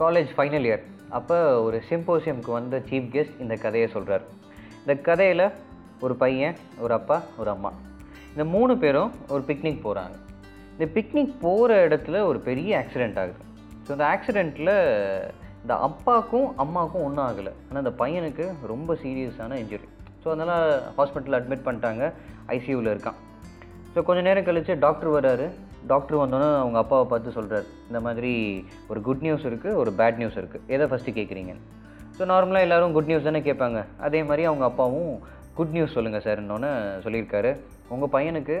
College final year அப்போ ஒரு சிம்போசியம்க்கு வந்த சீஃப் கெஸ்ட் இந்த கதையை சொல்கிறார் இந்த கதையில் ஒரு பையன் ஒரு அப்பா ஒரு அம்மா. இந்த மூணு பேரும் ஒரு பிக்னிக் போகிறாங்க இந்த பிக்னிக் போகிற இடத்துல ஒரு பெரிய ஆக்சிடெண்ட் ஆகுது. ஸோ இந்த ஆக்சிடெண்ட்டில் இந்த அப்பாவுக்கும் அம்மாவுக்கும் ஒன்றும் ஆகலை. ஆனால் இந்த பையனுக்கு ரொம்ப சீரியஸான இன்ஜுரி ஸோ அதனால் ஹாஸ்பிட்டலில் அட்மிட் பண்ணிட்டாங்க. ஐசியூவில் இருக்கான். ஸோ கொஞ்ச நேரம் கழித்து டாக்டர் வராரு டாக்டர் வந்தோன்னே அவங்க அப்பாவை பார்த்து சொல்கிறார் இந்த மாதிரி ஒரு குட் நியூஸ் இருக்குது ஒரு பேட் நியூஸ் இருக்குது எதை ஃபஸ்ட்டு கேட்குறீங்க ஸோ நார்மலாக எல்லோரும் குட் நியூஸ் தானே கேட்பாங்க. அதே மாதிரி அவங்க அப்பாவும் குட் நியூஸ் சொல்லுங்கள் சார்ன்னொன்னே சொல்லியிருக்காரு. உங்கள் பையனுக்கு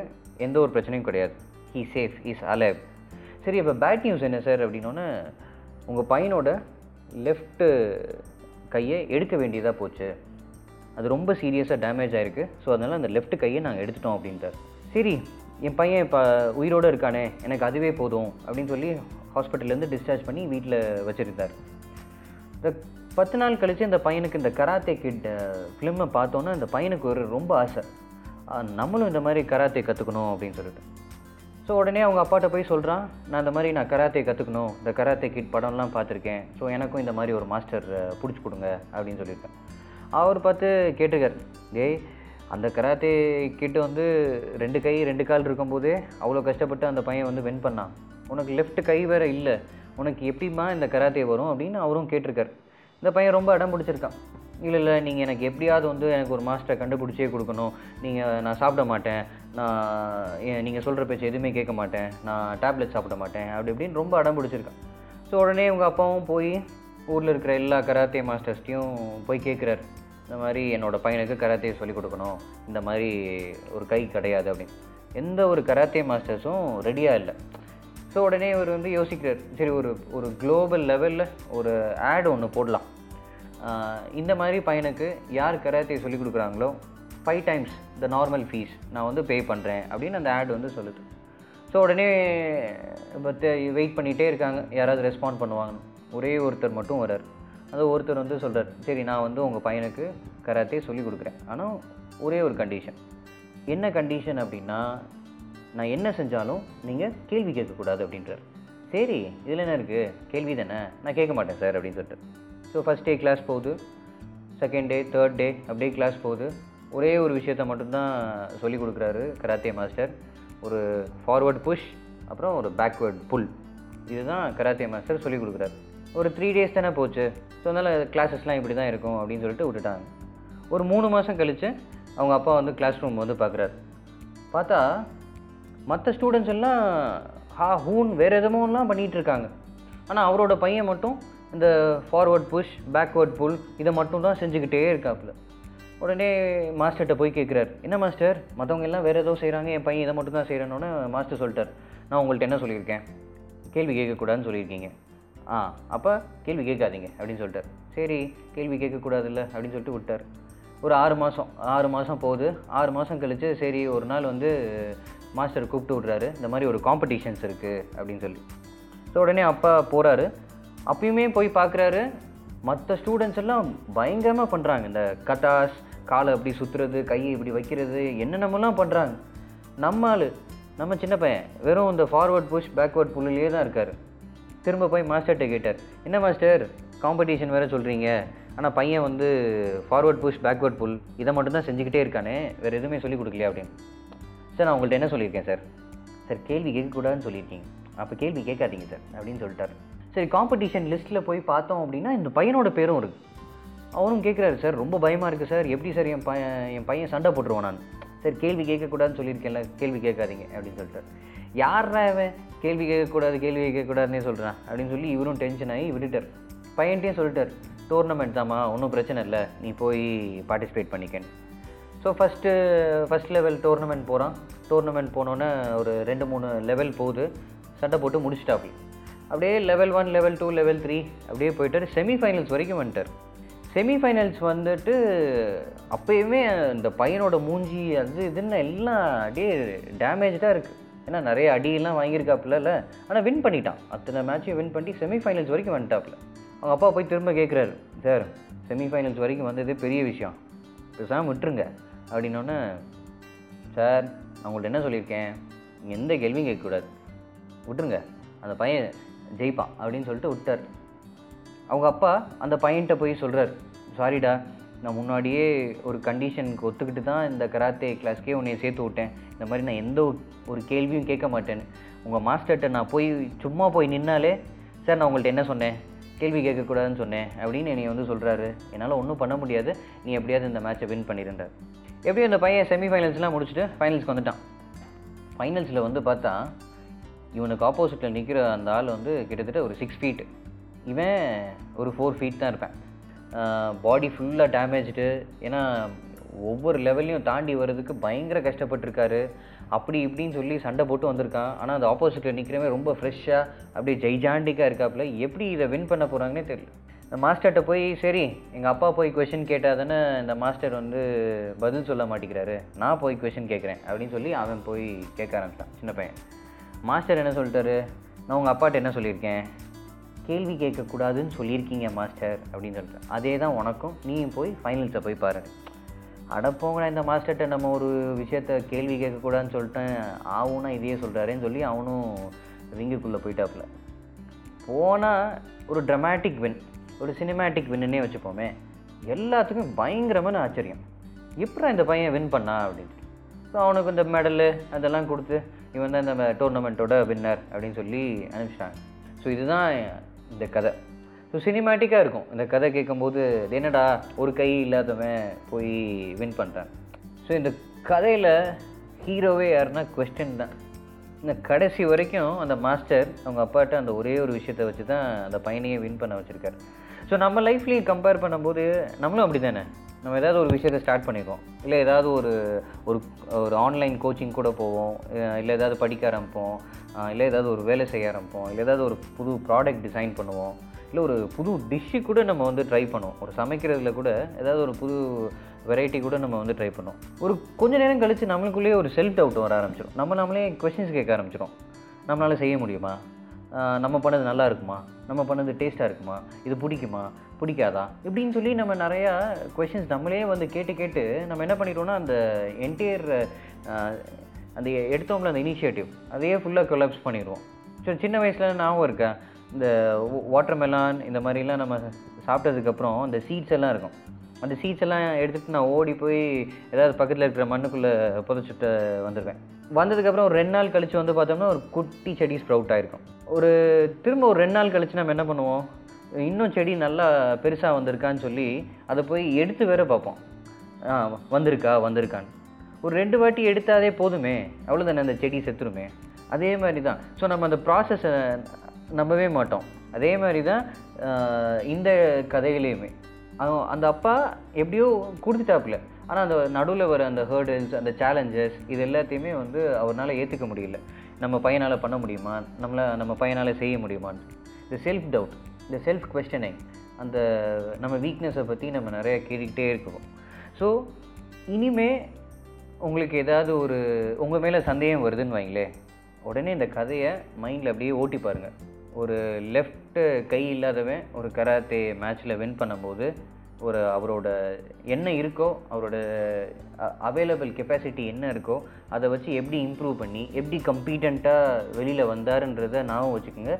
எந்த ஒரு பிரச்சனையும் கிடையாது. ஹீ சேஃப் இஸ் அலேவ் சரி இப்போ பேட் நியூஸ் என்ன சார் அப்படின்னோன்னே உங்கள் பையனோட லெஃப்ட்டு கையை எடுக்க வேண்டியதாக போச்சு. அது ரொம்ப சீரியஸாக டேமேஜ் ஆகிருக்கு ஸோ அதனால் அந்த லெஃப்ட் கையை நாங்கள் எடுத்துட்டோம் அப்படின்ட்டார். சரி என் பையன் இப்போ உயிரோடு இருக்கானே எனக்கு அதுவே போதும் அப்படின்னு சொல்லி ஹாஸ்பிட்டல்லேருந்து டிஸ்சார்ஜ் பண்ணி வீட்டில் வச்சுருந்தார். இந்த பத்து நாள் கழித்து இந்த பையனுக்கு இந்த கராத்தே கிட் ஃபிலிமை பார்த்தோன்னா இந்த பையனுக்கு ஒரு ரொம்ப ஆசை. நம்மளும் இந்த மாதிரி கராத்தே கற்றுக்கணும் அப்படின்னு சொல்லிட்டு. ஸோ உடனே அவங்க அப்பாட்ட போய் சொல்கிறான் நான் இந்த மாதிரி நான் கராத்தே கற்றுக்கணும் இந்த கராத்தே கிட் படம்லாம் பார்த்துருக்கேன். ஸோ எனக்கும் இந்த மாதிரி ஒரு மாஸ்டர் பிடிச்சி கொடுங்க அப்படின்னு சொல்லியிருக்கேன் அவர் பார்த்து கேட்டுக்கார் டேய் அந்த கராத்தே கிட்ட வந்து ரெண்டு கை ரெண்டு கால் இருக்கும்போதே அவ்வளோ கஷ்டப்பட்டு அந்த பையன் வந்து வின் பண்ணான். உனக்கு லெஃப்ட் கை வேறு இல்லை. உனக்கு எப்படிம்மா இந்த கராத்தே வரும் அப்படின்னு அவரும் கேட்டிருக்கார். இந்த பையன் ரொம்ப அடம் பிடிச்சிருக்கான். இல்லை இல்லை நீங்கள் எனக்கு எப்படியாவது வந்து எனக்கு ஒரு மாஸ்டரை கண்டுபிடிச்சே கொடுக்கணும். நீங்கள் நான் சாப்பிட மாட்டேன். நான் நீங்கள் சொல்கிற பேச்சு எதுவுமே கேட்க மாட்டேன். நான் டேப்லெட் சாப்பிட மாட்டேன். அப்படி இப்படின்னு ரொம்ப அடம் பிடிச்சிருக்கான். ஸோ உடனே உங்கள் அப்பாவும் போய் ஊரில் இருக்கிற எல்லா கராத்தே மாஸ்டர்ஸ்ட்டையும் போய் கேட்குறாரு. இந்த மாதிரி என்னோடய பையனுக்கு கராத்தே சொல்லிக் கொடுக்கணும். இந்த மாதிரி ஒரு கை கிடையாது அப்படின்னு. எந்த ஒரு கராத்தே மாஸ்டர்ஸும் ரெடியாக இல்லை. ஸோ உடனே இவர் வந்து யோசிக்கிறார். சரி ஒரு ஒரு குளோபல் லெவலில் ஒரு ஆட் ஒன்று போடலாம். இந்த மாதிரி பையனுக்கு யார் கராத்தே சொல்லிக் கொடுக்குறாங்களோ five times the normal fees நான் வந்து பே பண்ணுறேன் அப்படின்னு அந்த ஆட் வந்து சொல்லுது. ஸோ உடனே இப்போ வெயிட் பண்ணிகிட்டே இருக்காங்க. யாராவது ரெஸ்பாண்ட் பண்ணுவாங்கன்னு. ஒரே ஒருத்தர் மட்டும் வரார் அது ஒருத்தர் வந்து சொல்கிறார் சரி நான் வந்து உங்கள் பையனுக்கு கராத்தே சொல்லிக் கொடுக்குறேன். ஆனால் ஒரே ஒரு கண்டிஷன் என்ன கண்டிஷன் அப்படின்னா நான் என்ன செஞ்சாலும் நீங்கள் கேள்வி கேட்கக்கூடாது அப்படின்றார். சரி இதில் என்ன இருக்குது கேள்வி தானே? நான் கேட்க மாட்டேன் சார் அப்படின்னு சொல்லிட்டு ஸோ ஃபஸ்ட் டே கிளாஸ் போகுது. செகண்ட் டே தேர்ட் டே அப்படியே கிளாஸ் போகுது. ஒரே ஒரு விஷயத்த மட்டும்தான் சொல்லி கொடுக்குறாரு கராத்தே மாஸ்டர் ஒரு ஃபார்வர்ட் புஷ் அப்புறம் ஒரு பேக்வேர்ட் புல் இதுதான் கராத்தே மாஸ்டர் சொல்லி கொடுக்குறாரு. ஒரு த்ரீ டேஸ் தானே போச்சு. ஸோ அதனால் கிளாஸஸ்லாம் இப்படி தான் இருக்கும் அப்படின்னு சொல்லிட்டு விட்டுட்டாங்க. ஒரு மூணு மாதம் கழித்து அவங்க அப்பா வந்து கிளாஸ் ரூம் வந்து பார்க்குறாரு பார்த்தா மற்ற ஸ்டூடெண்ட்ஸ் எல்லாம் ஹா ஹூன் வேறு எதுமோலாம் பண்ணிகிட்டு இருக்காங்க. ஆனால் அவரோட பையன் மட்டும் இந்த ஃபார்வர்ட் புஷ் பேக்வேர்ட் புல் இதை மட்டும் தான் செஞ்சுக்கிட்டே இருக்காப்புல. உடனே மாஸ்டர்கிட்ட போய் கேட்குறாரு என்ன மாஸ்டர் மற்றவங்க எல்லாம் வேறு ஏதோ செய்கிறாங்க என் பையன் இதை மட்டும் தான் செய்கிறேன்னு மாஸ்டர் சொல்லிட்டார். நான் உங்கள்கிட்ட என்ன சொல்லியிருக்கேன்? கேள்வி கேட்கக்கூடாதுன்னு சொல்லியிருக்கீங்க. ஆ அப்போ கேள்வி கேட்காதீங்க அப்படின்னு சொல்லிட்டார். சரி கேள்வி கேட்கக்கூடாதுல்ல அப்படின்னு சொல்லிட்டு விட்டார். ஒரு ஆறு மாதம் ஆறு மாதம் போகுது. ஆறு மாதம் கழித்து சரி ஒரு நாள் வந்து மாஸ்டர் கூப்பிட்டு விட்றாரு. இந்த மாதிரி ஒரு காம்படிஷன்ஸ் இருக்குது அப்படின்னு சொல்லி. ஸோ உடனே அப்பா போகிறாரு அப்பயுமே போய் பார்க்குறாரு மற்ற ஸ்டூடெண்ட்ஸ் எல்லாம் பயங்கரமாக பண்ணுறாங்க இந்த கட்டாஸ் காலை அப்படி சுற்றுறது கையை இப்படி வைக்கிறது என்னென்னமெல்லாம் பண்ணுறாங்க நம்ம ஆள் நம்ம சின்ன பையன் வெறும் இந்த ஃபார்வர்ட் புஷ் பேக்வேர்ட் புல்லுலேயே தான் இருக்கார். திரும்ப போய் மாஸ்டர்கிட்ட கேட்டார். என்ன மாஸ்டர் காம்படிஷன் வேறு சொல்கிறீங்க ஆனால் பையன் வந்து ஃபார்வர்ட் புஷ் பேக்வர்ட் புல் இதை மட்டும்தான் செஞ்சுக்கிட்டே இருக்கானே. வேறு எதுவுமே சொல்லிக் கொடுக்கலையா? அப்படின்னு. சார் நான் உங்கள்கிட்ட என்ன சொல்லியிருக்கேன் சார்? சார் கேள்வி கேட்கக்கூடாதுன்னு சொல்லியிருக்கீங்க. அப்போ கேள்வி கேட்காதீங்க சார் அப்படின்னு சொல்லிட்டார். சரி காம்படிஷன் லிஸ்ட்டில் போய் பார்த்தோம் அப்படின்னா இந்த பையனோட பேரும் இருக்குது அவரும் கேட்குறாரு சார் ரொம்ப பயமாக இருக்குது சார். எப்படி சார் என் பையன் என் பையன் சண்டை போட்டுருவான் நான்? சார் கேள்வி கேட்கக்கூடாதுன்னு சொல்லியிருக்கேன்ல கேள்வி கேட்காதீங்க அப்படின்னு சொல்லிட்டார். யாரா இவன்? கேள்வி கேட்கக்கூடாது கேள்வி கேட்கக்கூடாதுன்னே சொல்கிறான் அப்படின்னு சொல்லி இவரும் டென்ஷன் ஆகி விட்டுட்டார். பையன்ட்டையும் சொல்லிட்டார் டோர்னமெண்ட் தாம்மா ஒன்றும் பிரச்சனை இல்லை நீ போய் participate பண்ணிக்கன்னு. So first first level tournament போகிறான் டோர்னமெண்ட் போனோன்னே ஒரு ரெண்டு மூணு லெவல் போகுது. சண்டை போட்டு முடிச்சிட்டாப்பி அப்படியே level one level two level three அப்படியே போயிட்டார். செமிஃபைனல்ஸ் வரைக்கும் வந்துட்டார். செமிஃபைனல்ஸ் வந்துட்டு அப்பயுமே இந்த பையனோட மூஞ்சி அது இதுன்னு எல்லாம் அப்படியே டேமேஜாக இருக்குது ஏன்னா நிறைய அடியெல்லாம் வாங்கியிருக்காப்புல ஆனால் வின் பண்ணிட்டான். அத்தனை மேட்சையும் வின் பண்ணி செமிஃபைனல்ஸ் வரைக்கும் வந்துட்டாப்புல. அவங்க அப்பா போய் திரும்ப கேட்குறாரு சார் செமிஃபைனல்ஸ் வரைக்கும் வந்தது பெரிய விஷயம். பேசாமல் விட்டுருங்க. அப்படின்னோடனே சார் நான் உங்கள்ட்ட என்ன சொல்லியிருக்கேன்? எந்த கேள்வியும் கேட்கக்கூடாது. விட்டுருங்க. அந்த பையன் ஜெயிப்பான். அப்படின்னு சொல்லிட்டு விட்டார். அவங்க அப்பா அந்த பையன்கிட்ட போய் சொல்கிறார் சாரிடா நான் முன்னாடியே ஒரு கண்டிஷனுக்கு ஒத்துக்கிட்டு தான் இந்த கராத்தே கிளாஸ்க்கே உன்னை சேர்த்து விட்டேன். இந்த மாதிரி நான் எந்த ஒரு- கேள்வியும் கேட்க மாட்டேன் உங்கள் மாஸ்டர்கிட்ட நான் போய் சும்மா போய் நின்னாலே சார் நான் உங்கள்கிட்ட என்ன சொன்னேன்? கேள்வி கேட்கக்கூடாதுன்னு சொன்னேன். அப்படின்னு என்னை வந்து சொல்கிறாரு என்னால் ஒன்றும் பண்ண முடியாது. நீ எப்படியாவது இந்த மேட்சை வின் பண்ணியிருந்தார் எப்படியும் இந்த பையன் செமிஃபைனல்ஸ்லாம் முடிச்சுட்டு ஃபைனல்ஸ்க்கு வந்துட்டான். ஃபைனல்ஸில் வந்து பார்த்தா இவனுக்கு ஆப்போசிட்டில் நிற்கிற அந்த ஆள் வந்து கிட்டத்தட்ட ஒரு சிக்ஸ் ஃபீட் இவன் ஒரு ஃபோர் ஃபீட் தான் இருப்பேன். பாடி ஃபுல்லாக டேமேஜ்டு ஏன்னா ஒவ்வொரு லெவல்லையும் தாண்டி வர்றதுக்கு பயங்கர கஷ்டப்பட்டிருக்காரு. அப்படி இப்படின்னு சொல்லி சண்டை போட்டு வந்திருக்கான். ஆனால் அந்த ஆப்போசிட்டில் நிற்கிறவன் ரொம்ப ஃப்ரெஷ்ஷாக அப்படியே ஜெய்ஜாண்டிக்காக இருக்காப்புல. எப்படி இதை வின் பண்ண போகிறாங்கன்னே தெரியல. இந்த மாஸ்டர்கிட்ட போய் சரி எங்கள் அப்பா போய் கொஷின் கேட்டால் தானே இந்த மாஸ்டர் வந்து பதில் சொல்ல மாட்டேங்கிறாரு. நான் போய் கொஷின் கேட்குறேன் அப்படின்னு சொல்லி அவன் போய் கேட்க ஆரம்பிச்சிட்டான் சின்ன பையன். மாஸ்டர் என்ன சொல்லிட்டாரு? நான் உங்கள் அப்பாட்ட என்ன சொல்லியிருக்கேன்? கேள்வி கேட்கக்கூடாதுன்னு சொல்லியிருக்கீங்க மாஸ்டர் அப்படின்னு சொல்லிட்டு. அதே தான் உனக்கும். நீயும் போய் ஃபைனல்ஸை போய் பாரு அடப்போங்கடா இந்த மாஸ்டர்கிட்ட நம்ம ஒரு விஷயத்த கேள்வி கேட்கக்கூடாதுன்னு சொல்லிட்டேன். ஆவுனா இதையே சொல்கிறாரேன்னு சொல்லி அவனும் ரிங்குக்குள்ளே போயிட்டாப்புல. போனால் ஒரு ட்ரமாட்டிக் வின் ஒரு சினிமேட்டிக் வின்னுன்னே வச்சுப்போமே. எல்லாத்துக்கும் பயங்கரமான ஆச்சரியம். எப்படா இந்த பையன் வின் பண்ணா அப்படின்ட்டு ஸோ அவனுக்கு இந்த மெடலு அதெல்லாம் கொடுத்து இவன் தான் இந்த டோர்னமெண்ட்டோட வின்னர் அப்படின்னு சொல்லி அனுப்பிச்சிட்டாங்க. ஸோ இதுதான் இந்த கதை. ஸோ சினிமேட்டிக்காக இருக்கும். இந்த கதை கேட்கும்போது என்னடா ஒரு கை இல்லாதவன் போய் வின் பண்ணுறான் ஸோ இந்த கதையில் ஹீரோவே யாருன்னா கொஸ்டின் தான். இந்த கடைசி வரைக்கும் அந்த மாஸ்டர் அவங்க அப்பாட்ட அந்த ஒரே ஒரு விஷயத்தை வச்சு தான் அந்த பையனையே வின் பண்ண வச்சுருக்காரு. ஸோ நம்ம லைஃப்லேயும் கம்பேர் பண்ணும்போது நம்மளும் அப்படி தானே நம்ம ஏதாவது ஒரு விஷயத்தை ஸ்டார்ட் பண்ணிக்குவோம். இல்லை ஏதாவது ஒரு ஒரு ஒரு ஆன்லைன் கோச்சிங் கூட போவோம். இல்லை ஏதாவது படிக்க ஆரம்பிப்போம். இல்லை ஏதாவது ஒரு வேலை செய்ய ஆரம்பிப்போம். இல்லை ஏதாவது ஒரு புது ப்ராடக்ட் டிசைன் பண்ணுவோம். இல்லை ஒரு புது டிஷ்ஷு கூட நம்ம வந்து ட்ரை பண்ணுவோம். ஒரு சமைக்கிறதுல கூட ஏதாவது ஒரு புது வெரைட்டி கூட நம்ம வந்து ட்ரை பண்ணுவோம். ஒரு கொஞ்ச நேரம் கழித்து நம்மளுக்குள்ளேயே ஒரு செல்ஃப் டவுட் வர ஆரம்பிச்சிடும் நம்ம நம்மளே கொஷின்ஸ் கேட்க ஆரம்பிச்சிடும் நம்மளால் செய்ய முடியுமா? நம்ம பண்ணது நல்லா இருக்குமா? நம்ம பண்ணது டேஸ்ட்டாக இருக்குமா? இது பிடிக்குமா? பிடிக்காதா? இப்படின்னு சொல்லி நம்ம நிறையா கொஷின்ஸ் நம்மளே வந்து கேட்டு கேட்டு நம்ம என்ன பண்ணிட்டோம்னா அந்த என்டையர் அந்த எடுத்தோம்ல அந்த இனிஷியேட்டிவ் அதையே ஃபுல்லாக கொலாப்ஸ் பண்ணிடுவோம். ஸோ சின்ன வயசில் ஞாபகம் இருக்கேன் இந்த வாட்டர்மெலான் இந்த மாதிரிலாம் நம்ம சாப்பிட்டதுக்கப்புறம் அந்த சீட்ஸ் எல்லாம் இருக்கும். அந்த சீட்ஸ் எல்லாம் எடுத்துகிட்டு நான் ஓடி போய் ஏதாவது பக்கத்தில் இருக்கிற மண்ணுக்குள்ளே புதைச்சிட்டு வந்திருப்பேன் வந்ததுக்கப்புறம் ஒரு ரெண்டு நாள் கழித்து வந்து பார்த்தோம்னா ஒரு குட்டி செடி ஸ்ப்ரவுட் ஆயிருக்கும். ஒரு திரும்ப ஒரு ரெண்டு நாள் கழித்து நம்ம என்ன பண்ணுவோம்? இன்னும் செடி நல்லா பெருசாக வந்திருக்கான்னு சொல்லி அதை போய் எடுத்து வேற பார்ப்போம். ஆ வந்திருக்கா வந்திருக்கான்னு. ஒரு ரெண்டு வாட்டி எடுத்தாதே போதுமே. அவ்வளோதானே அந்த செடி செத்துருமே. அதே மாதிரி தான் ஸோ நம்ம அந்த ப்ராசஸை நம்பவே மாட்டோம். அதே மாதிரி தான் இந்த கதையிலையுமே. அந்த அப்பா எப்படியோ கொடுத்துட்டாப்புல. ஆனால் அந்த நடுவில் வர அந்த ஹேர்டில்ஸ் அந்த சேலஞ்சஸ் இது எல்லாத்தையுமே வந்து அவரால் ஏற்றுக்க முடியல. நம்ம பையனால் பண்ண முடியுமா? நம்மளை நம்ம பையனால் செய்ய முடியுமான்னு இந்த செல்ஃப் டவுட் இந்த செல்ஃப் கொஸ்டனிங் அந்த நம்ம வீக்னஸை பற்றி நம்ம நிறையா கேட்டுக்கிட்டே இருக்கோம். ஸோ இனிமே உங்களுக்கு ஏதாவது ஒரு உங்கள் மேலே சந்தேகம் வருதுன்னு வைங்களேன். உடனே இந்த கதையை மைண்டில் அப்படியே ஓட்டி பாருங்கள் ஒரு லெஃப்ட் கை இல்லாதவன் ஒரு கராத்தே மேட்ச்சில் வின் பண்ணும்போது ஒரு அவரோட என்ன இருக்கோ அவரோட அவைலபிள் கெப்பாசிட்டி என்ன இருக்கோ அதை வச்சு எப்படி இம்ப்ரூவ் பண்ணி எப்படி கம்பீட்டண்ட்டாக வெளியில் வந்தாருன்றதை ஞாபகம் வச்சுக்கோங்க.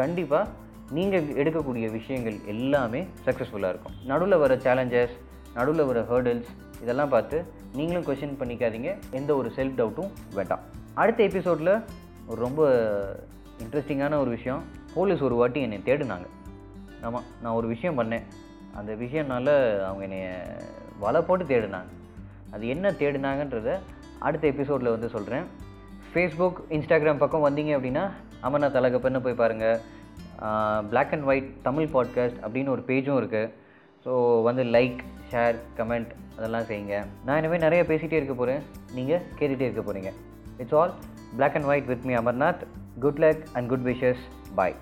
கண்டிப்பாக நீங்கள் எடுக்கக்கூடிய விஷயங்கள் எல்லாமே சக்ஸஸ்ஃபுல்லாக இருக்கும். நடுவில் வர சேலஞ்சஸ் நடுவில் வர ஹேர்டில்ஸ் இதெல்லாம் பார்த்து நீங்களும் கொஷின் பண்ணிக்காதீங்க. எந்த ஒரு செல்ஃப் டவுட்டும் வேண்டாம். அடுத்த எபிசோடில் ஒரு ரொம்ப இன்ட்ரெஸ்டிங்கான ஒரு விஷயம். போலீஸ் ஒரு வாட்டி என்னை தேடினாங்க. ஆமாம் நான் ஒரு விஷயம் பண்ணேன். அந்த விஷயம்னால அவங்க என்னைய வலை போட்டு தேடினாங்க. அது என்ன தேடினாங்கன்றத அடுத்த எபிசோடில் வந்து சொல்கிறேன் ஃபேஸ்புக் இன்ஸ்டாகிராம் பக்கம் வந்தீங்க அப்படின்னா அமர்நாத் அழகப்பன்னு போய் பாருங்கள் black and white Tamil podcast அப்படின்னு ஒரு பேஜும் இருக்குது ஸோ வந்து லைக் ஷேர் கமெண்ட் அதெல்லாம் செய்யுங்க. நான் இனிமேல் நிறைய பேசிகிட்டே இருக்க போகிறேன் நீங்கள் கேட்டுகிட்டே இருக்க போகிறீங்க it's all black and white with me Amarnath. Good luck and good wishes bye